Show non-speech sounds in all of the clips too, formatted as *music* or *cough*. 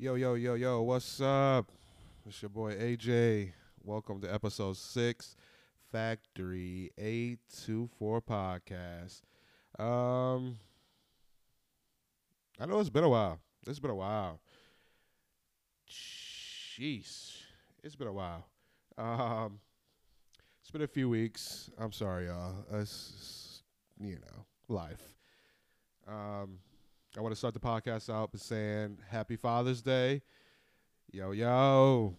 Yo, yo, yo, yo, what's up? It's your boy AJ. Welcome to episode six, Factory 824 podcast. Um, I know it's been a while. It's been a while. Jeez. It's been a while. Um, it's been a few weeks. I'm sorry, y'all. It's, you know, life. Um, I want to start the podcast out by saying Happy Father's Day. Yo, yo.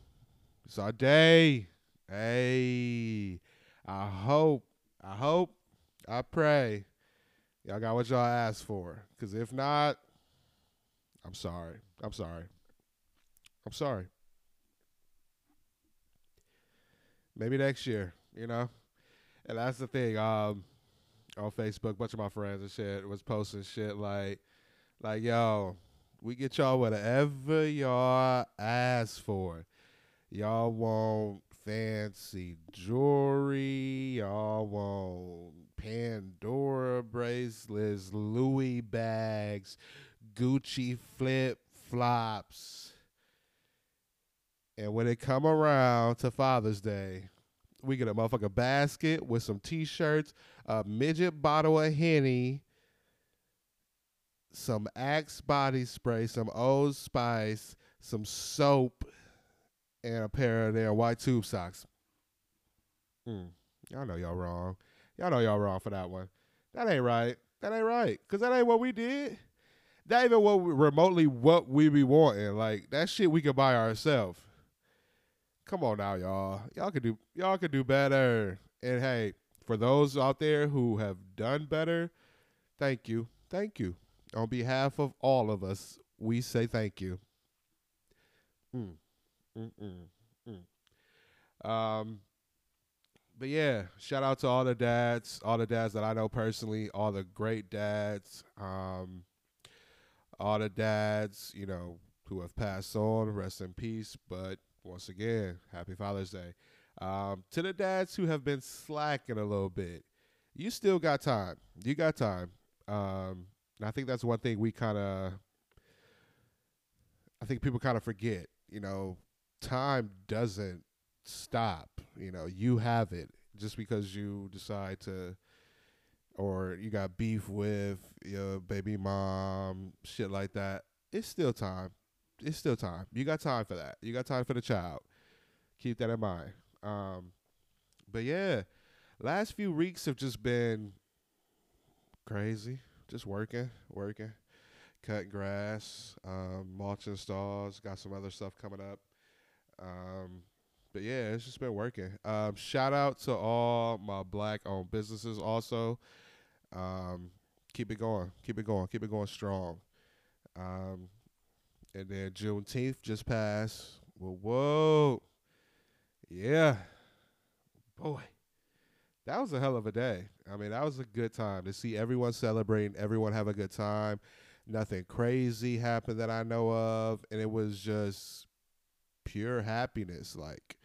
It's our day. Hey. I hope, I hope, I pray y'all got what y'all asked for. Because if not, I'm sorry. I'm sorry. I'm sorry. Maybe next year, you know? And that's the thing. Um, on Facebook, a bunch of my friends and shit was posting shit like, like, yo, we get y'all whatever y'all ask for. Y'all want fancy jewelry. Y'all want Pandora bracelets, Louis bags, Gucci flip flops. And when it come around to Father's Day, we get a motherfucker basket with some t-shirts, a midget bottle of Henny, some Axe body spray, some Old Spice, some soap, and a pair of their white tube socks. Mm, y'all know y'all wrong. Y'all know y'all wrong for that one. That ain't right. That ain't right. Cause that ain't what we did. That even what we, remotely what we be wanting. Like that shit we could buy ourselves. Come on now, y'all. Y'all could do y'all could do better. And hey, for those out there who have done better, thank you. Thank you. On behalf of all of us, we say thank you. Mm. Mm-mm. Mm. Um, but yeah, shout out to all the dads, all the dads that I know personally, all the great dads, um, all the dads, you know, who have passed on, rest in peace. But once again, happy Father's Day. Um, to the dads who have been slacking a little bit, you still got time. You got time. Um, and I think that's one thing we kind of, I think people kind of forget. You know, time doesn't stop. You know, you have it just because you decide to, or you got beef with your baby mom, shit like that. It's still time. It's still time. You got time for that. You got time for the child. Keep that in mind. Um, but yeah, last few weeks have just been crazy. Just working, working, cutting grass, um, mulching stalls. Got some other stuff coming up. Um, but yeah, it's just been working. Um, shout out to all my black owned businesses also. Um, keep it going, keep it going, keep it going strong. Um, and then Juneteenth just passed. Whoa, whoa. Yeah. That was a hell of a day. I mean, that was a good time to see everyone celebrating, everyone have a good time. Nothing crazy happened that I know of. And it was just pure happiness. Like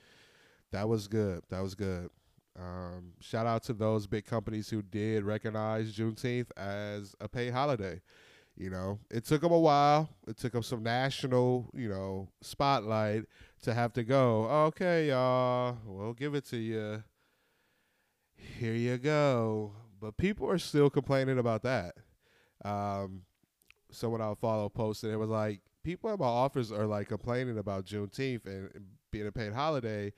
that was good. That was good. Um, shout out to those big companies who did recognize Juneteenth as a paid holiday. You know, it took them a while. It took them some national, you know, spotlight to have to go. Okay, y'all, we'll give it to you. Here you go. But people are still complaining about that. Um, someone I follow posted it was like, people at my office are like complaining about Juneteenth and being a paid holiday,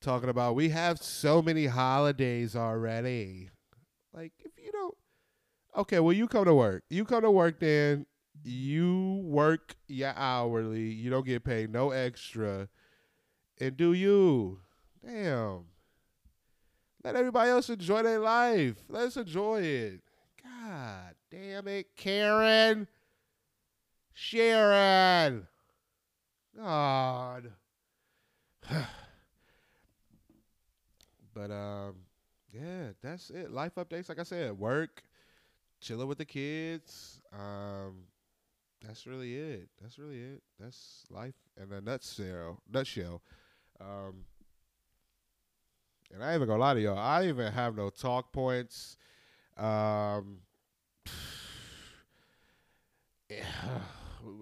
talking about we have so many holidays already. Like, if you don't, okay, well, you come to work. You come to work, then you work your hourly. You don't get paid no extra, and do you? Damn. Let everybody else enjoy their life. Let's enjoy it. God damn it, Karen. Sharon. God. *sighs* but um yeah, that's it. Life updates, like I said, work, chilling with the kids. Um that's really it. That's really it. That's life in a nutshell. Nutshell. Um and I even gonna lie to y'all. I even have no talk points. Um, *sighs*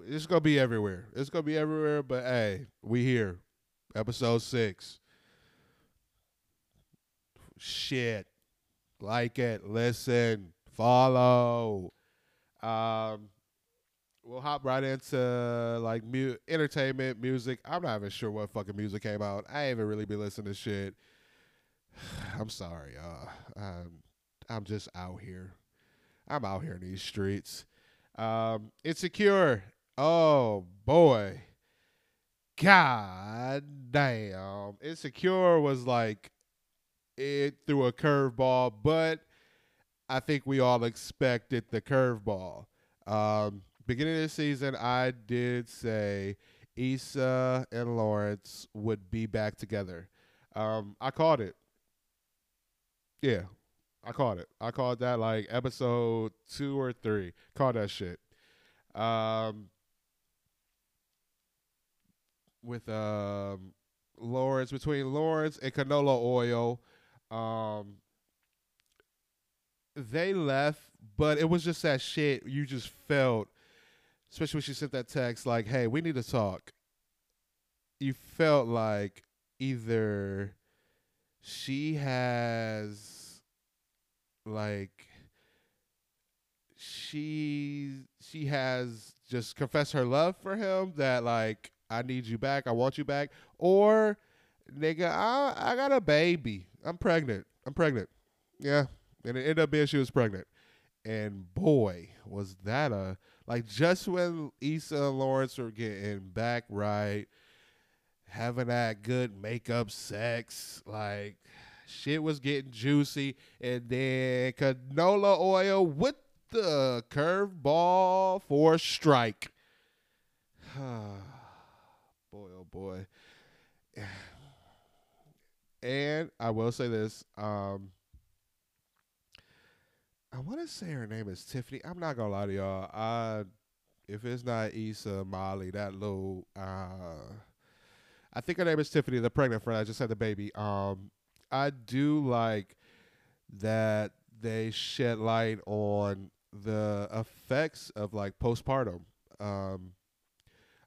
it's gonna be everywhere. It's gonna be everywhere. But hey, we here, episode six. Shit, like it, listen, follow. Um, we'll hop right into like mu- entertainment, music. I'm not even sure what fucking music came out. I ain't even really be listening to shit. *sighs* I'm sorry, y'all. I'm, I'm just out here. I'm out here in these streets. Um, Insecure. Oh boy. God damn. Insecure was like it threw a curveball, but I think we all expected the curveball. Um, beginning of the season, I did say Issa and Lawrence would be back together. Um, I called it. Yeah, I called it. I called that like episode two or three. Called that shit. Um, with um Lawrence between Lawrence and canola oil, um, they left, but it was just that shit you just felt, especially when she sent that text like, "Hey, we need to talk." You felt like either she has like she she has just confessed her love for him that like I need you back, I want you back, or nigga, I I got a baby, I'm pregnant, I'm pregnant, yeah, and it ended up being she was pregnant, and boy was that a like just when Issa and Lawrence were getting back right, having that good makeup sex, like shit was getting juicy, and then canola oil with the curveball for strike. *sighs* boy, oh boy. And I will say this. Um, I want to say her name is Tiffany. I'm not gonna lie to y'all. I, if it's not Issa Molly, that little, uh, I think her name is Tiffany, the pregnant friend. I just had the baby. Um, I do like that they shed light on the effects of like postpartum. Um,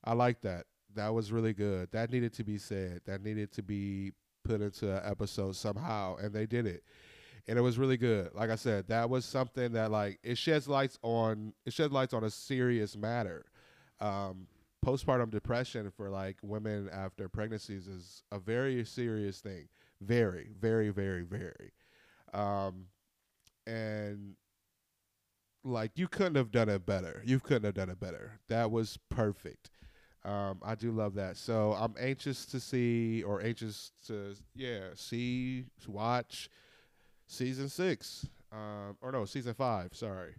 I like that. That was really good. That needed to be said. That needed to be put into an episode somehow, and they did it. And it was really good. Like I said, that was something that like it sheds lights on it sheds lights on a serious matter. Um, postpartum depression for like women after pregnancies is a very serious thing. Very, very, very, very. Um, and like you couldn't have done it better. You couldn't have done it better. That was perfect. Um, I do love that. So I'm anxious to see, or anxious to, yeah, see, watch season six, um, or no, season five. Sorry.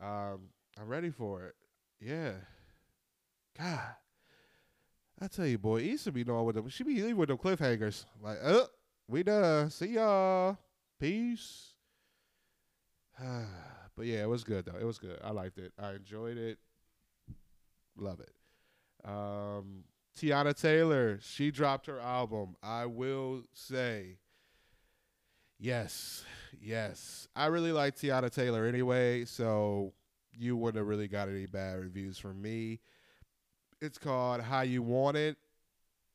Um, I'm ready for it. Yeah. God, I tell you, boy, Issa be knowing with them. She be leaving with them cliffhangers. Like, uh, we done. See y'all. Peace. *sighs* but yeah, it was good though. It was good. I liked it. I enjoyed it. Love it. Um, Teyana Taylor, she dropped her album. I will say, yes, yes. I really like Teyana Taylor anyway, so you wouldn't have really got any bad reviews from me. It's called How You Want It.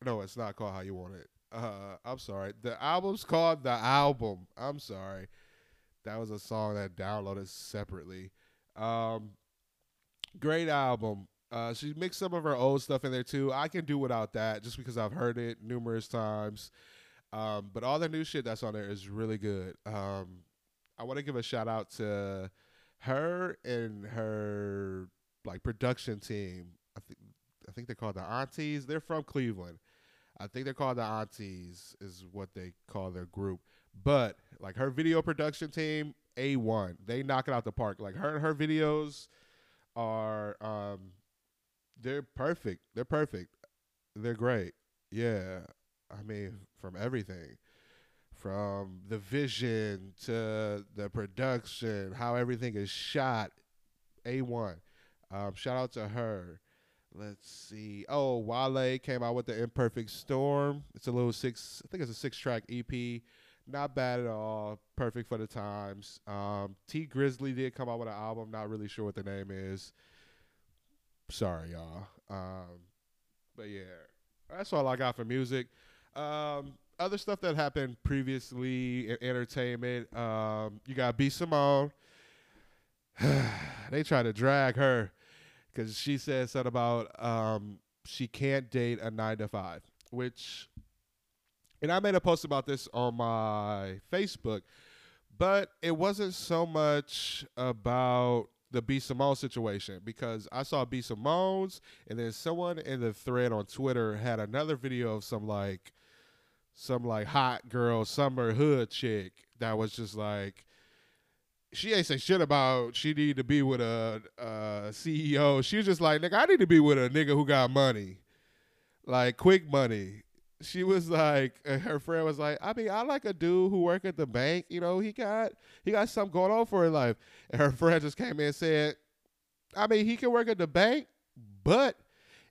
No, it's not called How You Want It. Uh, I'm sorry. The album's called The Album. I'm sorry. That was a song that I downloaded separately. Um, great album. Uh, she mixed some of her old stuff in there too. I can do without that just because I've heard it numerous times. Um, but all the new shit that's on there is really good. Um, I want to give a shout out to her and her like production team. I think they're called the Aunties. They're from Cleveland. I think they're called the Aunties is what they call their group. But like her video production team, A one. They knock it out the park. Like her her videos are um they're perfect. They're perfect. They're great. Yeah. I mean, from everything. From the vision to the production, how everything is shot. A1. Um, shout out to her. Let's see. Oh, Wale came out with the Imperfect Storm. It's a little six, I think it's a six track EP. Not bad at all. Perfect for the times. Um, Tee Grizzley did come out with an album. Not really sure what the name is sorry, y'all. Um, but yeah, that's all I got for music. Um, other stuff that happened previously in entertainment. Um, you got B Simone. *sighs* they try to drag her because she said something about um, she can't date a nine to five, which, and I made a post about this on my Facebook, but it wasn't so much about the B Simone situation because I saw B Simone's and then someone in the thread on Twitter had another video of some like some like hot girl summer hood chick that was just like she ain't say shit about she need to be with a, a CEO. She was just like, nigga, I need to be with a nigga who got money, like quick money. She was like, her friend was like, I mean, I like a dude who work at the bank. You know, he got he got something going on for his life. And her friend just came in and said, I mean, he can work at the bank, but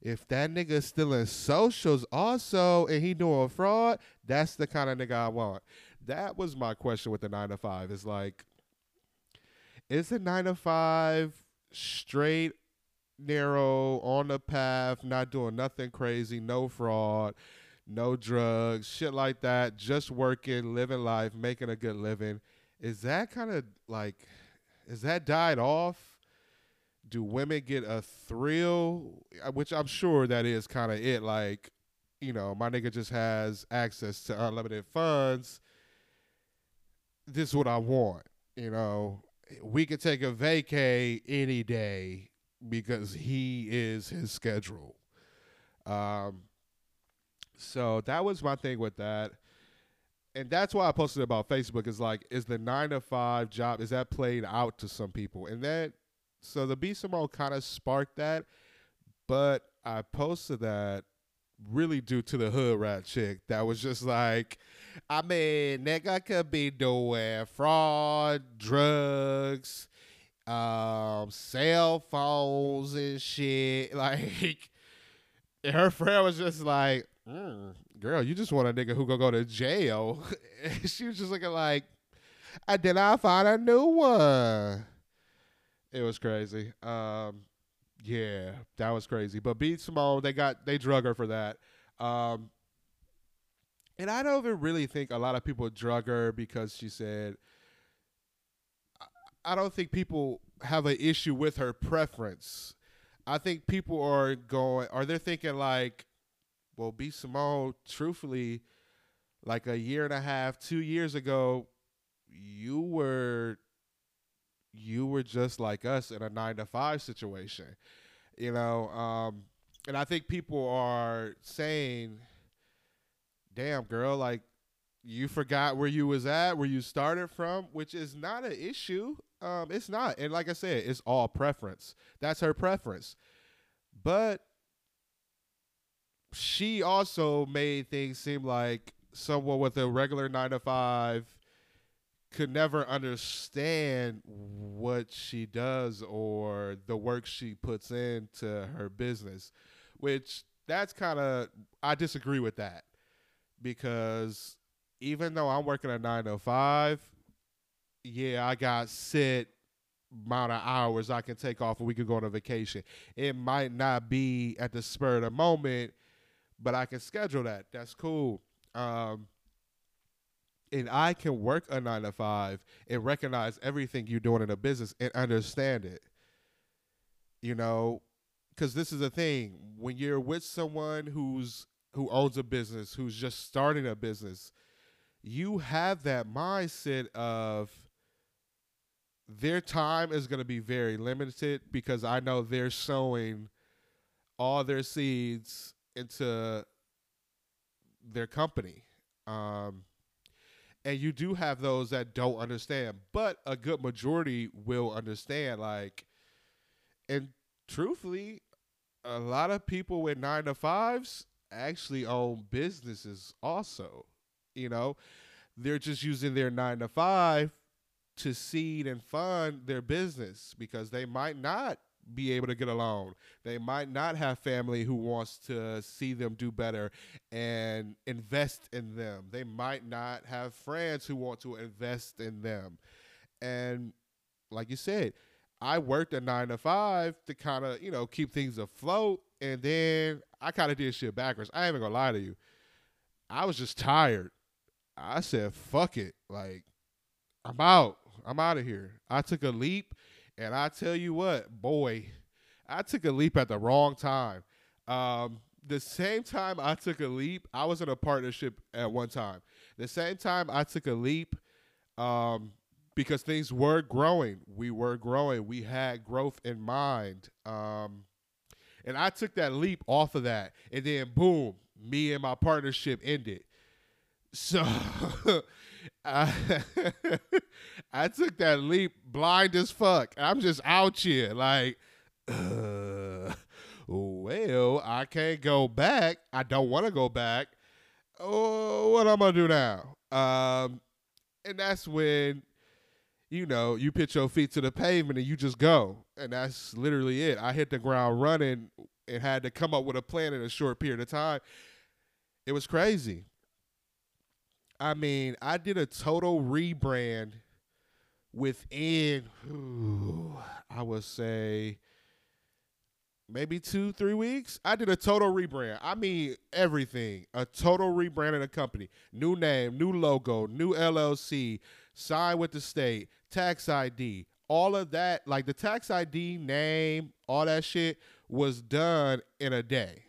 if that nigga still in socials also and he doing fraud, that's the kind of nigga I want. That was my question with the nine to five. Is like, is a nine to five straight, narrow, on the path, not doing nothing crazy, no fraud, no drugs, shit like that, just working, living life, making a good living. Is that kind of like, is that died off? Do women get a thrill? Uh, which I'm sure that is kind of it. Like, you know, my nigga just has access to unlimited funds. This is what I want. You know, we could take a vacay any day because he is his schedule. Um, so that was my thing with that. And that's why I posted about Facebook is like, is the nine to five job, is that played out to some people? And that, so the B Simone kind of sparked that, but I posted that really due to the hood rat chick that was just like, I mean, nigga could be doing fraud, drugs, um, cell phones and shit. *laughs* Like, her friend was just like, mm, girl, you just want a nigga who gonna go to jail. *laughs* she was just looking like, I did I find a new one. It was crazy. Um, yeah, that was crazy. But B Simone, they got they drug her for that. Um, and I don't even really think a lot of people drug her because she said. I don't think people have an issue with her preference. I think people are going, are they thinking like, well, B Simone, truthfully, like a year and a half, two years ago, you were you were just like us in a nine to five situation. You know, um, and I think people are saying, damn girl, like you forgot where you was at, where you started from, which is not an issue. Um, it's not. And like I said, it's all preference. That's her preference. But she also made things seem like someone with a regular nine to five could never understand what she does or the work she puts into her business, which that's kind of I disagree with that because even though I'm working a nine to five, yeah, I got set amount of hours I can take off and we could go on a vacation. It might not be at the spur of the moment but I can schedule that. That's cool. Um, and I can work a nine to five and recognize everything you're doing in a business and understand it. You know, because this is the thing when you're with someone who's who owns a business, who's just starting a business, you have that mindset of their time is going to be very limited because I know they're sowing all their seeds into their company. Um, and you do have those that don't understand, but a good majority will understand. Like, and truthfully, a lot of people with nine to fives actually own businesses also. You know, they're just using their nine to five to seed and fund their business because they might not be able to get a loan. They might not have family who wants to see them do better and invest in them. They might not have friends who want to invest in them. And like you said, I worked a nine to five to kind of, you know, keep things afloat. And then I kind of did shit backwards. I ain't even gonna lie to you. I was just tired. I said, fuck it. Like, I'm out. I'm out of here. I took a leap. And I tell you what, boy, I took a leap at the wrong time. Um, the same time I took a leap, I was in a partnership at one time. The same time I took a leap, um, because things were growing. We were growing. We had growth in mind. Um, and I took that leap off of that. And then boom, me and my partnership ended. So *laughs* I, *laughs* I took that leap blind as fuck. I'm just out here like, uh, well, I can't go back. I don't want to go back. Oh, what am I'm gonna do now? Um, and that's when you know, you put your feet to the pavement and you just go. And that's literally it. I hit the ground running and had to come up with a plan in a short period of time. It was crazy. I mean, I did a total rebrand within, ooh, I would say, maybe two, three weeks. I did a total rebrand. I mean, everything. A total rebrand of the company. New name, new logo, new LLC, sign with the state, tax ID, all of that, like the tax ID, name, all that shit was done in a day.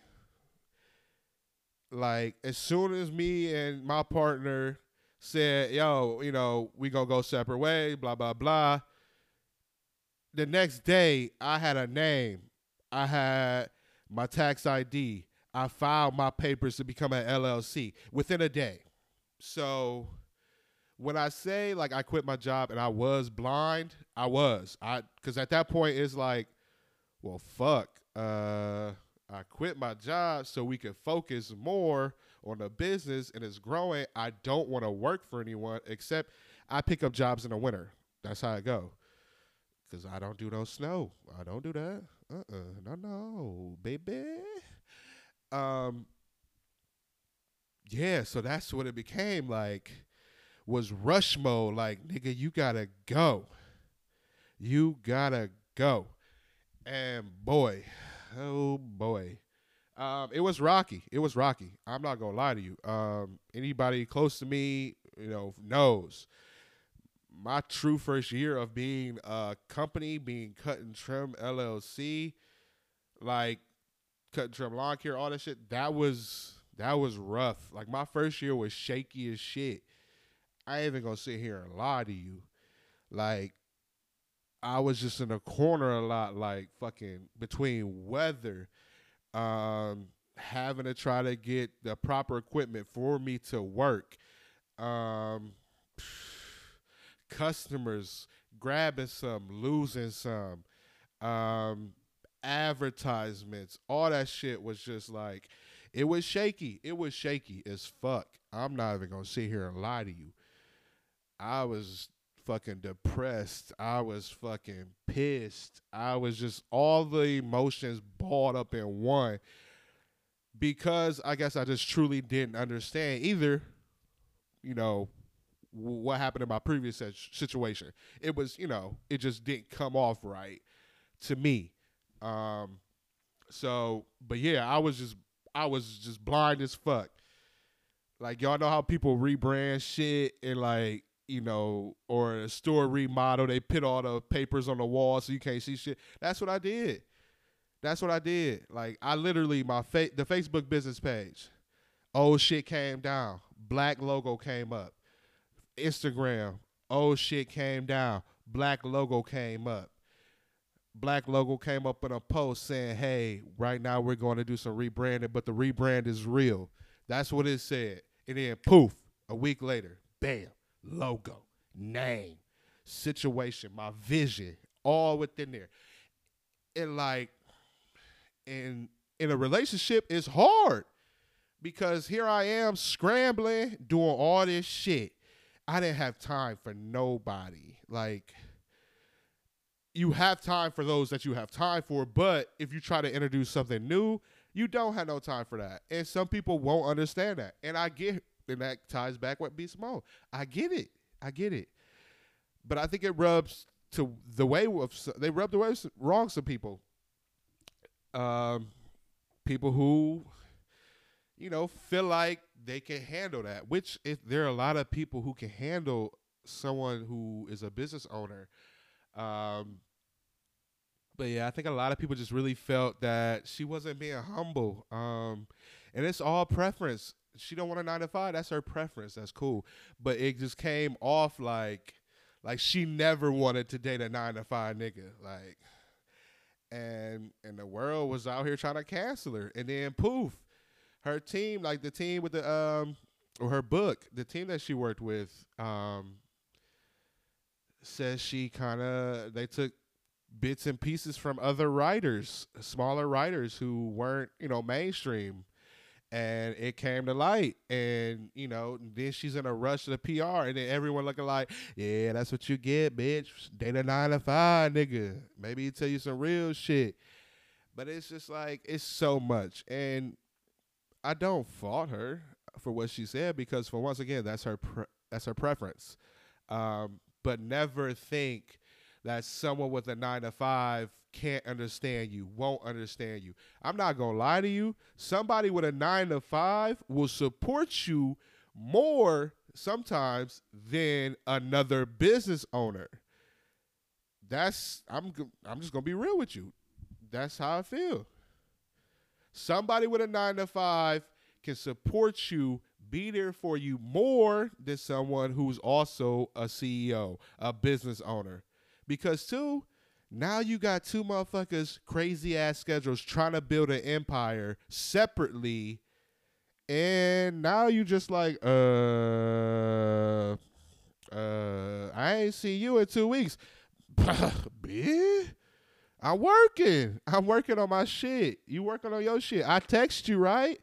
Like as soon as me and my partner said, "Yo, you know, we gonna go separate ways," blah blah blah. The next day, I had a name. I had my tax ID. I filed my papers to become an LLC within a day. So when I say like I quit my job and I was blind, I was. I because at that point it's like, well, fuck. Uh, I quit my job so we can focus more on the business and it's growing. I don't want to work for anyone except I pick up jobs in the winter. That's how I go. Cause I don't do no snow. I don't do that. Uh uh-uh. uh No no, baby. Um. Yeah, so that's what it became like was rush mode. Like, nigga, you gotta go. You gotta go. And boy, oh boy. Um, it was rocky. It was rocky. I'm not gonna lie to you. Um, anybody close to me, you know, knows my true first year of being a company, being cut and trim LLC, like cut and trim lawn care, all that shit. That was that was rough. Like my first year was shaky as shit. I ain't even gonna sit here and lie to you. Like, I was just in a corner a lot, like fucking between weather, um, having to try to get the proper equipment for me to work, um, *sighs* customers grabbing some, losing some, um, advertisements, all that shit was just like, it was shaky. It was shaky as fuck. I'm not even gonna sit here and lie to you. I was fucking depressed. I was fucking pissed. I was just all the emotions balled up in one because I guess I just truly didn't understand either, you know, what happened in my previous situation. It was, you know, it just didn't come off right to me. Um, so, but yeah, I was just, I was just blind as fuck. Like y'all know how people rebrand shit and like you know, or a store remodel, they put all the papers on the wall so you can't see shit. That's what I did. That's what I did. Like I literally my fa- the Facebook business page, old shit came down, black logo came up. Instagram, old shit came down, black logo came up. Black logo came up in a post saying, "Hey, right now we're going to do some rebranding, but the rebrand is real." That's what it said. And then poof, a week later, bam, logo, name, situation, my vision, all within there. And like in in a relationship, it's hard because here I am scrambling, doing all this shit. I didn't have time for nobody. Like you have time for those that you have time for, but if you try to introduce something new, you don't have no time for that. And some people won't understand that. And I get and that ties back with B Simone. I get it. I get it. But I think it rubs to the way of they rubbed away wrong some people. Um, people who, you know, feel like they can handle that. Which if there are a lot of people who can handle someone who is a business owner. Um, but yeah, I think a lot of people just really felt that she wasn't being humble. Um, and it's all preference. She don't want a nine to five. That's her preference. That's cool. But it just came off like like she never wanted to date a nine to five nigga. Like and and the world was out here trying to cancel her. And then poof, her team, like the team with the um or her book, the team that she worked with, um says she kinda they took bits and pieces from other writers, smaller writers who weren't, you know, mainstream and it came to light. And you know then she's in a rush to the pr and then everyone looking like yeah that's what you get bitch. Data nine to five nigga. Maybe he tell you some real shit. But it's just like it's so much. And i don't fault her for what she said because for once again that's her pre- that's her preference. Um, but never think that someone with a nine to five can't understand you, won't understand you. I'm not gonna lie to you. Somebody with a nine to five will support you more sometimes than another business owner. That's I'm I'm just gonna be real with you. That's how I feel. Somebody with a nine to five can support you, be there for you more than someone who's also a CEO, a business owner. Because two, now you got two motherfuckers crazy ass schedules trying to build an empire separately. And now you just like, uh, uh, I ain't see you in two weeks. *laughs* Bitch, I'm working. I'm working on my shit. You working on your shit. I text you, right?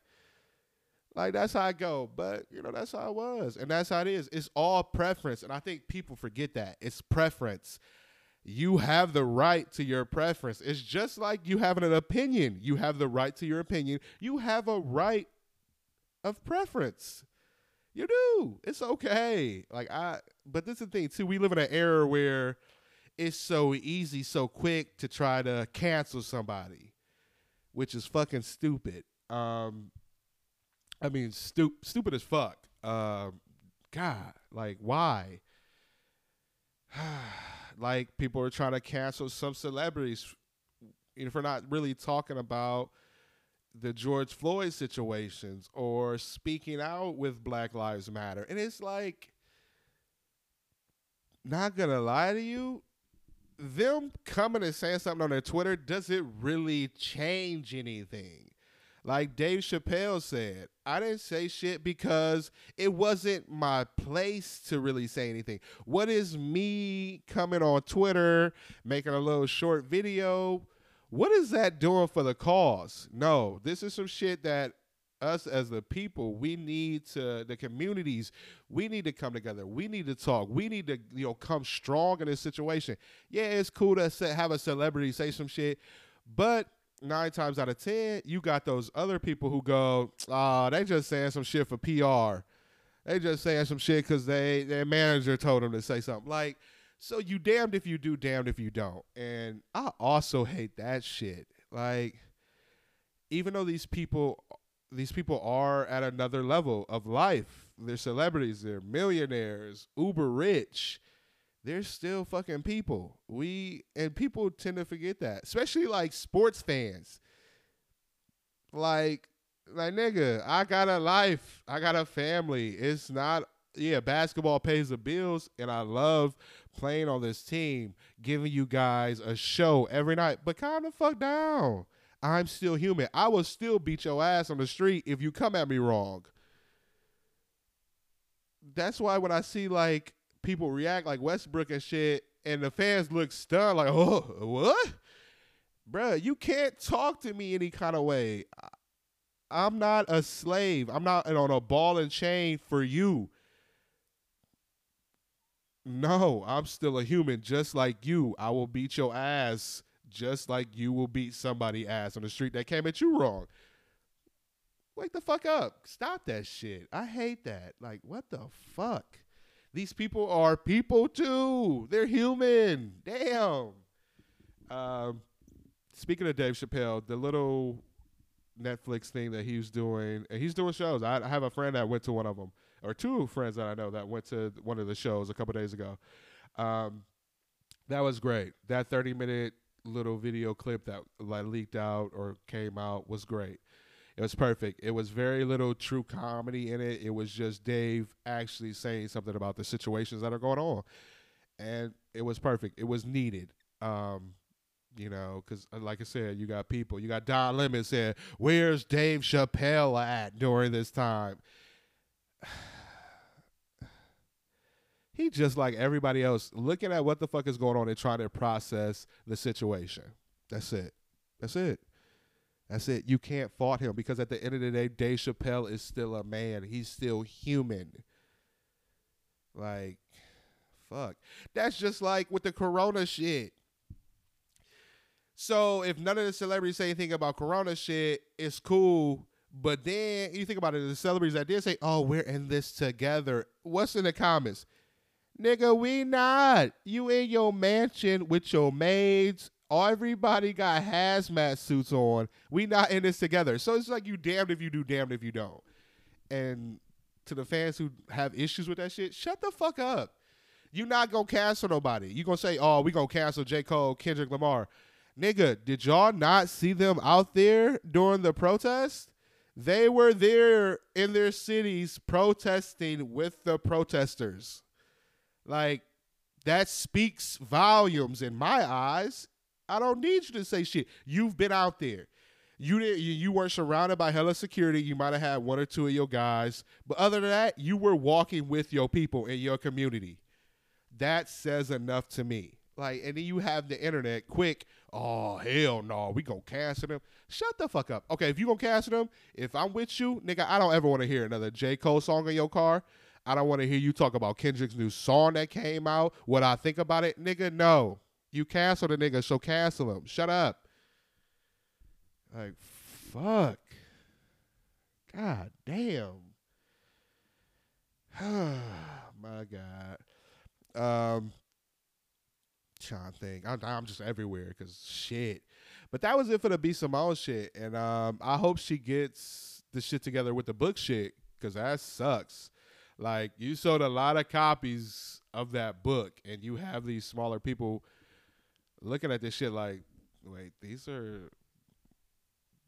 Like that's how I go. But you know, that's how it was. And that's how it is. It's all preference. And I think people forget that. It's preference you have the right to your preference. It's just like you having an opinion. You have the right to your opinion. You have a right of preference. You do. It's okay. Like I but this is the thing too. We live in an era where it's so easy, so quick to try to cancel somebody, which is fucking stupid. Um I mean, stu- stupid as fuck. Um God, like why? *sighs* like people are trying to cancel some celebrities you know, for not really talking about the George Floyd situations or speaking out with Black Lives Matter. And it's like, not gonna lie to you, them coming and saying something on their Twitter does it really change anything. Like Dave Chappelle said, I didn't say shit because it wasn't my place to really say anything. What is me coming on Twitter, making a little short video? What is that doing for the cause? No, this is some shit that us as the people, we need to the communities, we need to come together. We need to talk. We need to you know come strong in this situation. Yeah, it's cool to have a celebrity say some shit, but nine times out of ten, you got those other people who go, "Ah, oh, they just saying some shit for PR. They just saying some shit because they their manager told them to say something." Like, so you damned if you do, damned if you don't. And I also hate that shit. Like, even though these people, these people are at another level of life, they're celebrities, they're millionaires, uber rich they're still fucking people. We and people tend to forget that, especially like sports fans. Like, like nigga, I got a life. I got a family. It's not yeah, basketball pays the bills, and I love playing on this team, giving you guys a show every night. But calm the fuck down. I'm still human. I will still beat your ass on the street if you come at me wrong. That's why when I see like people react like Westbrook and shit, and the fans look stunned, like, oh, what? Bruh, you can't talk to me any kind of way. I'm not a slave. I'm not on a ball and chain for you. No, I'm still a human just like you. I will beat your ass just like you will beat somebody ass on the street that came at you wrong. Wake the fuck up. Stop that shit. I hate that. Like, what the fuck? These people are people too. They're human. Damn. Um, speaking of Dave Chappelle, the little Netflix thing that he was doing, and he's doing shows. I, I have a friend that went to one of them, or two friends that I know that went to one of the shows a couple days ago. Um, that was great. That 30 minute little video clip that like leaked out or came out was great. It was perfect. It was very little true comedy in it. It was just Dave actually saying something about the situations that are going on, and it was perfect. It was needed. Um, you know, because like I said, you got people. You got Don Lemon saying, "Where's Dave Chappelle at during this time?" *sighs* he just like everybody else looking at what the fuck is going on and trying to process the situation. That's it. That's it. That's it. You can't fault him because at the end of the day, Dave Chappelle is still a man. He's still human. Like, fuck. That's just like with the corona shit. So if none of the celebrities say anything about corona shit, it's cool. But then you think about it, the celebrities that did say, "Oh, we're in this together." What's in the comments? Nigga, we not. You in your mansion with your maids. Everybody got hazmat suits on. We not in this together. So it's like you damned if you do, damned if you don't. And to the fans who have issues with that shit, shut the fuck up. You not gonna cancel nobody. You gonna say, oh, we gonna cancel J. Cole, Kendrick Lamar. Nigga, did y'all not see them out there during the protest? They were there in their cities protesting with the protesters. Like that speaks volumes in my eyes. I don't need you to say shit. You've been out there. You did, you, weren't surrounded by hella security. You might have had one or two of your guys, but other than that, you were walking with your people in your community. That says enough to me. Like, and then you have the internet quick. Oh hell no, we gonna cancel them. Shut the fuck up. Okay, if you gonna cancel them, if I'm with you, nigga, I don't ever want to hear another J Cole song in your car. I don't want to hear you talk about Kendrick's new song that came out. What I think about it, nigga. No, you castle the nigga, so castle him. Shut up. Like, fuck. God damn. *sighs* My God. Um, to think. I'm, I'm just everywhere because shit. But that was it for the B Simone shit, and um, I hope she gets the shit together with the book shit because that sucks. Like you sold a lot of copies of that book, and you have these smaller people looking at this shit like, wait, these are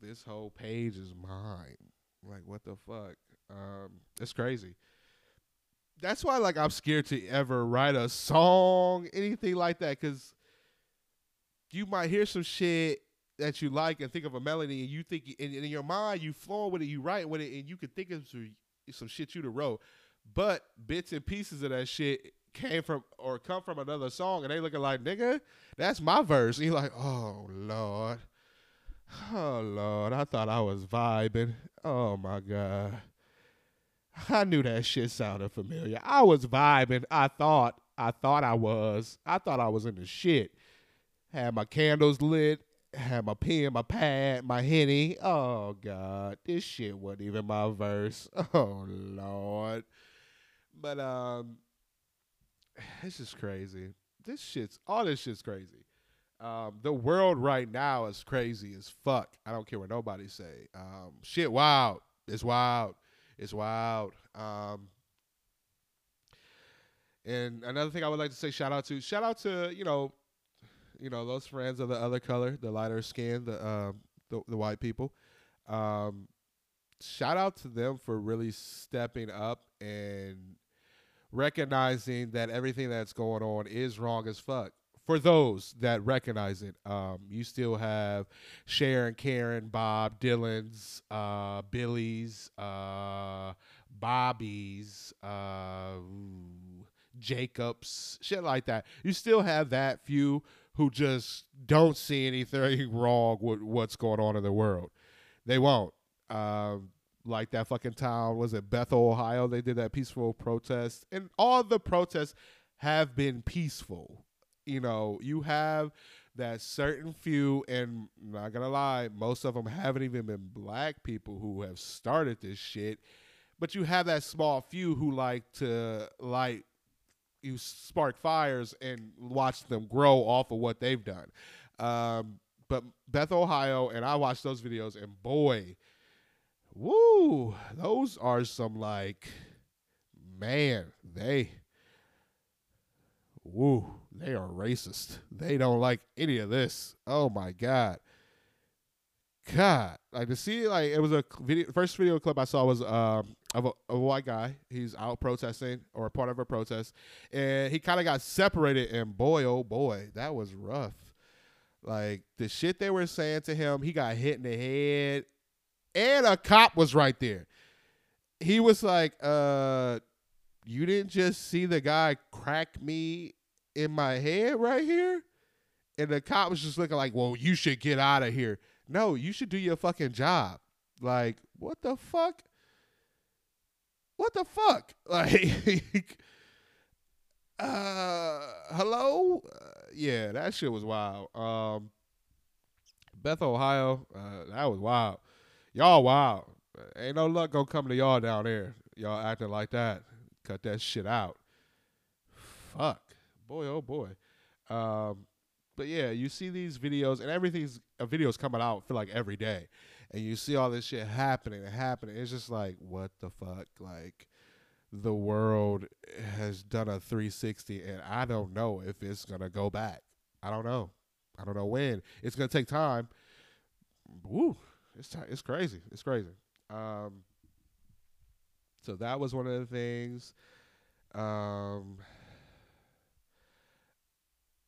this whole page is mine. Like what the fuck? Um, it's crazy. That's why like I'm scared to ever write a song, anything like that, because you might hear some shit that you like and think of a melody, and you think, and in your mind you flow with it, you write with it, and you can think of some, some shit you to wrote but bits and pieces of that shit came from or come from another song, and they looking like nigga, that's my verse. And you're like, oh lord, oh lord, I thought I was vibing. Oh my god, I knew that shit sounded familiar. I was vibing. I thought, I thought I was. I thought I was in the shit. Had my candles lit. Had my pen, my pad, my henny. Oh God, this shit wasn't even my verse. *laughs* Oh Lord. But um, *sighs* it's just crazy. This shit's all this shit's crazy. Um, the world right now is crazy as fuck. I don't care what nobody say. Um, shit, wild. It's wild. It's wild. Um, and another thing I would like to say, shout out to, shout out to you know, you know those friends of the other color, the lighter skin, the um, the, the white people. Um, shout out to them for really stepping up and recognizing that everything that's going on is wrong as fuck. For those that recognize it, um, you still have Sharon, Karen, Bob, Dylan's, uh, Billy's, uh, Bobby's, uh, Jacobs, shit like that. You still have that few who just don't see anything *laughs* wrong with what's going on in the world. They won't. Um, like that fucking town was it Bethel, Ohio? They did that peaceful protest, and all the protests have been peaceful. You know, you have that certain few, and I'm not gonna lie, most of them haven't even been black people who have started this shit. But you have that small few who like to like you spark fires and watch them grow off of what they've done. Um, but Beth, Ohio, and I watched those videos, and boy, woo, those are some like, man, they, woo, they are racist. They don't like any of this. Oh my god. God, like to see like it was a video. First video clip I saw was um of a, a white guy. He's out protesting or part of a protest, and he kind of got separated. And boy, oh boy, that was rough. Like the shit they were saying to him, he got hit in the head, and a cop was right there. He was like, "Uh, you didn't just see the guy crack me in my head right here?" And the cop was just looking like, "Well, you should get out of here." No, you should do your fucking job. Like, what the fuck? What the fuck? *laughs* Like, uh, hello? Uh, yeah, that shit was wild. Um, Bethel, Ohio, uh, that was wild. Y'all wild. Ain't no luck gonna come to y'all down there. Y'all acting like that. Cut that shit out. Fuck. Boy, oh boy. Um, but yeah, you see these videos and everything's a video's coming out for like every day, and you see all this shit happening and happening. It's just like what the fuck, like the world has done a 360, and I don't know if it's gonna go back. I don't know. I don't know when. It's gonna take time. Woo, it's it's crazy. It's crazy. Um, so that was one of the things. Um,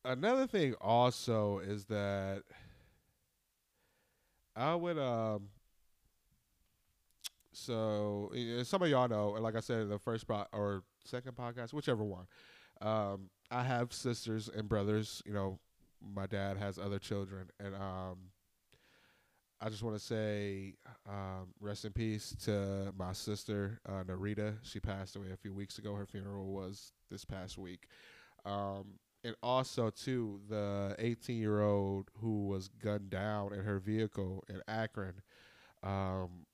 another thing also is that I would um so some of y'all know, and like I said in the first po- or second podcast, whichever one, um, I have sisters and brothers. You know, my dad has other children, and um, I just want to say um, rest in peace to my sister uh, Narita. She passed away a few weeks ago. Her funeral was this past week. Um, and also too the 18 year old who was gunned down in her vehicle in Akron, um,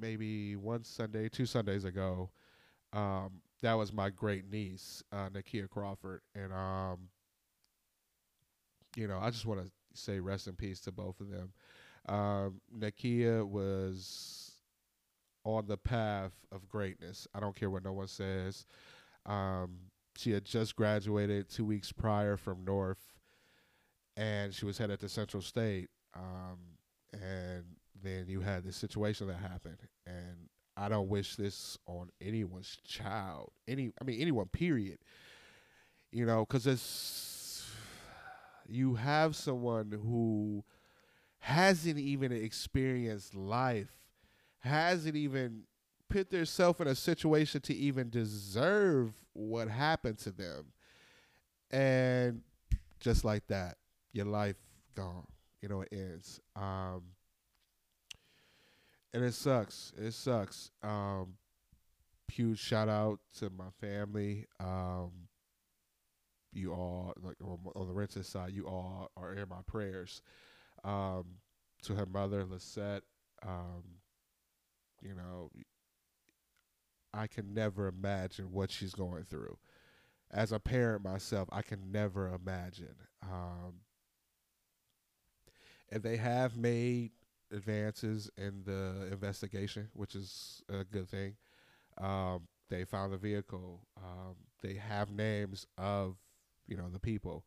maybe one Sunday, two Sundays ago. Um, that was my great niece, uh, Nakia Crawford, and um, you know, I just want to say rest in peace to both of them. Um, Nakia was on the path of greatness. I don't care what no one says. Um, she had just graduated two weeks prior from North, and she was headed to Central State. Um, and then you had this situation that happened, and I don't wish this on anyone's child. Any, I mean, anyone. Period. You know, because it's you have someone who hasn't even experienced life, hasn't even put themselves in a situation to even deserve what happened to them. And just like that, your life gone. You know, it ends. Um, and it sucks. It sucks. Um, huge shout out to my family. Um, you all, like on the Renton side, you all are in my prayers. Um, to her mother, Lisette, um, you know, I can never imagine what she's going through. As a parent myself, I can never imagine. Um, and they have made advances in the investigation, which is a good thing. Um, they found the vehicle. Um, they have names of, you know, the people.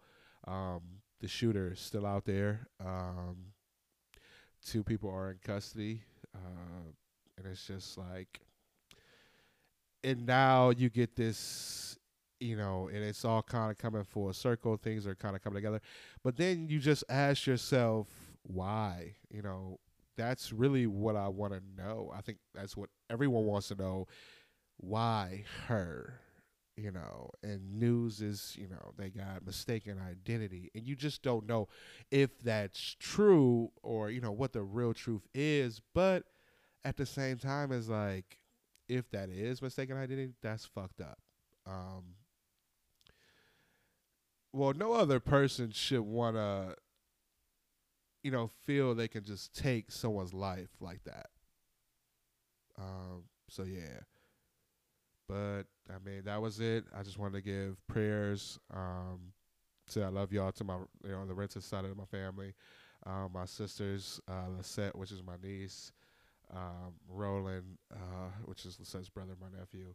Um, the shooter is still out there. Um, two people are in custody, uh, and it's just like and now you get this you know and it's all kind of coming full circle things are kind of coming together. But then you just ask yourself why you know? That's really what i want to know. I think that's what everyone wants to know. Why her you know and news is you know they got mistaken identity and you just don't know if that's true or you know what the real truth is but at the same time is like if that is mistaken identity, that's fucked up. Um, well, no other person should want to, you know, feel they can just take someone's life like that. Um, so yeah, but I mean, that was it. I just wanted to give prayers. Um, say I love y'all to my, you know, the Renton side of my family. Um, my sisters, uh, Lisette, which is my niece, um, Roland, uh, which is Lisette's brother, my nephew.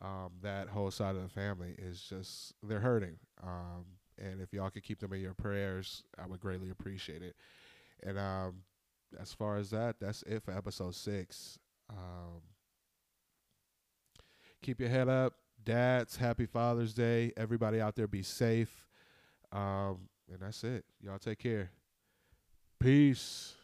Um, that whole side of the family is just, they're hurting. Um, and if y'all could keep them in your prayers, I would greatly appreciate it. And um, as far as that, that's it for episode six. Um, keep your head up. Dads, happy Father's Day. Everybody out there be safe. Um, and that's it. Y'all take care. Peace.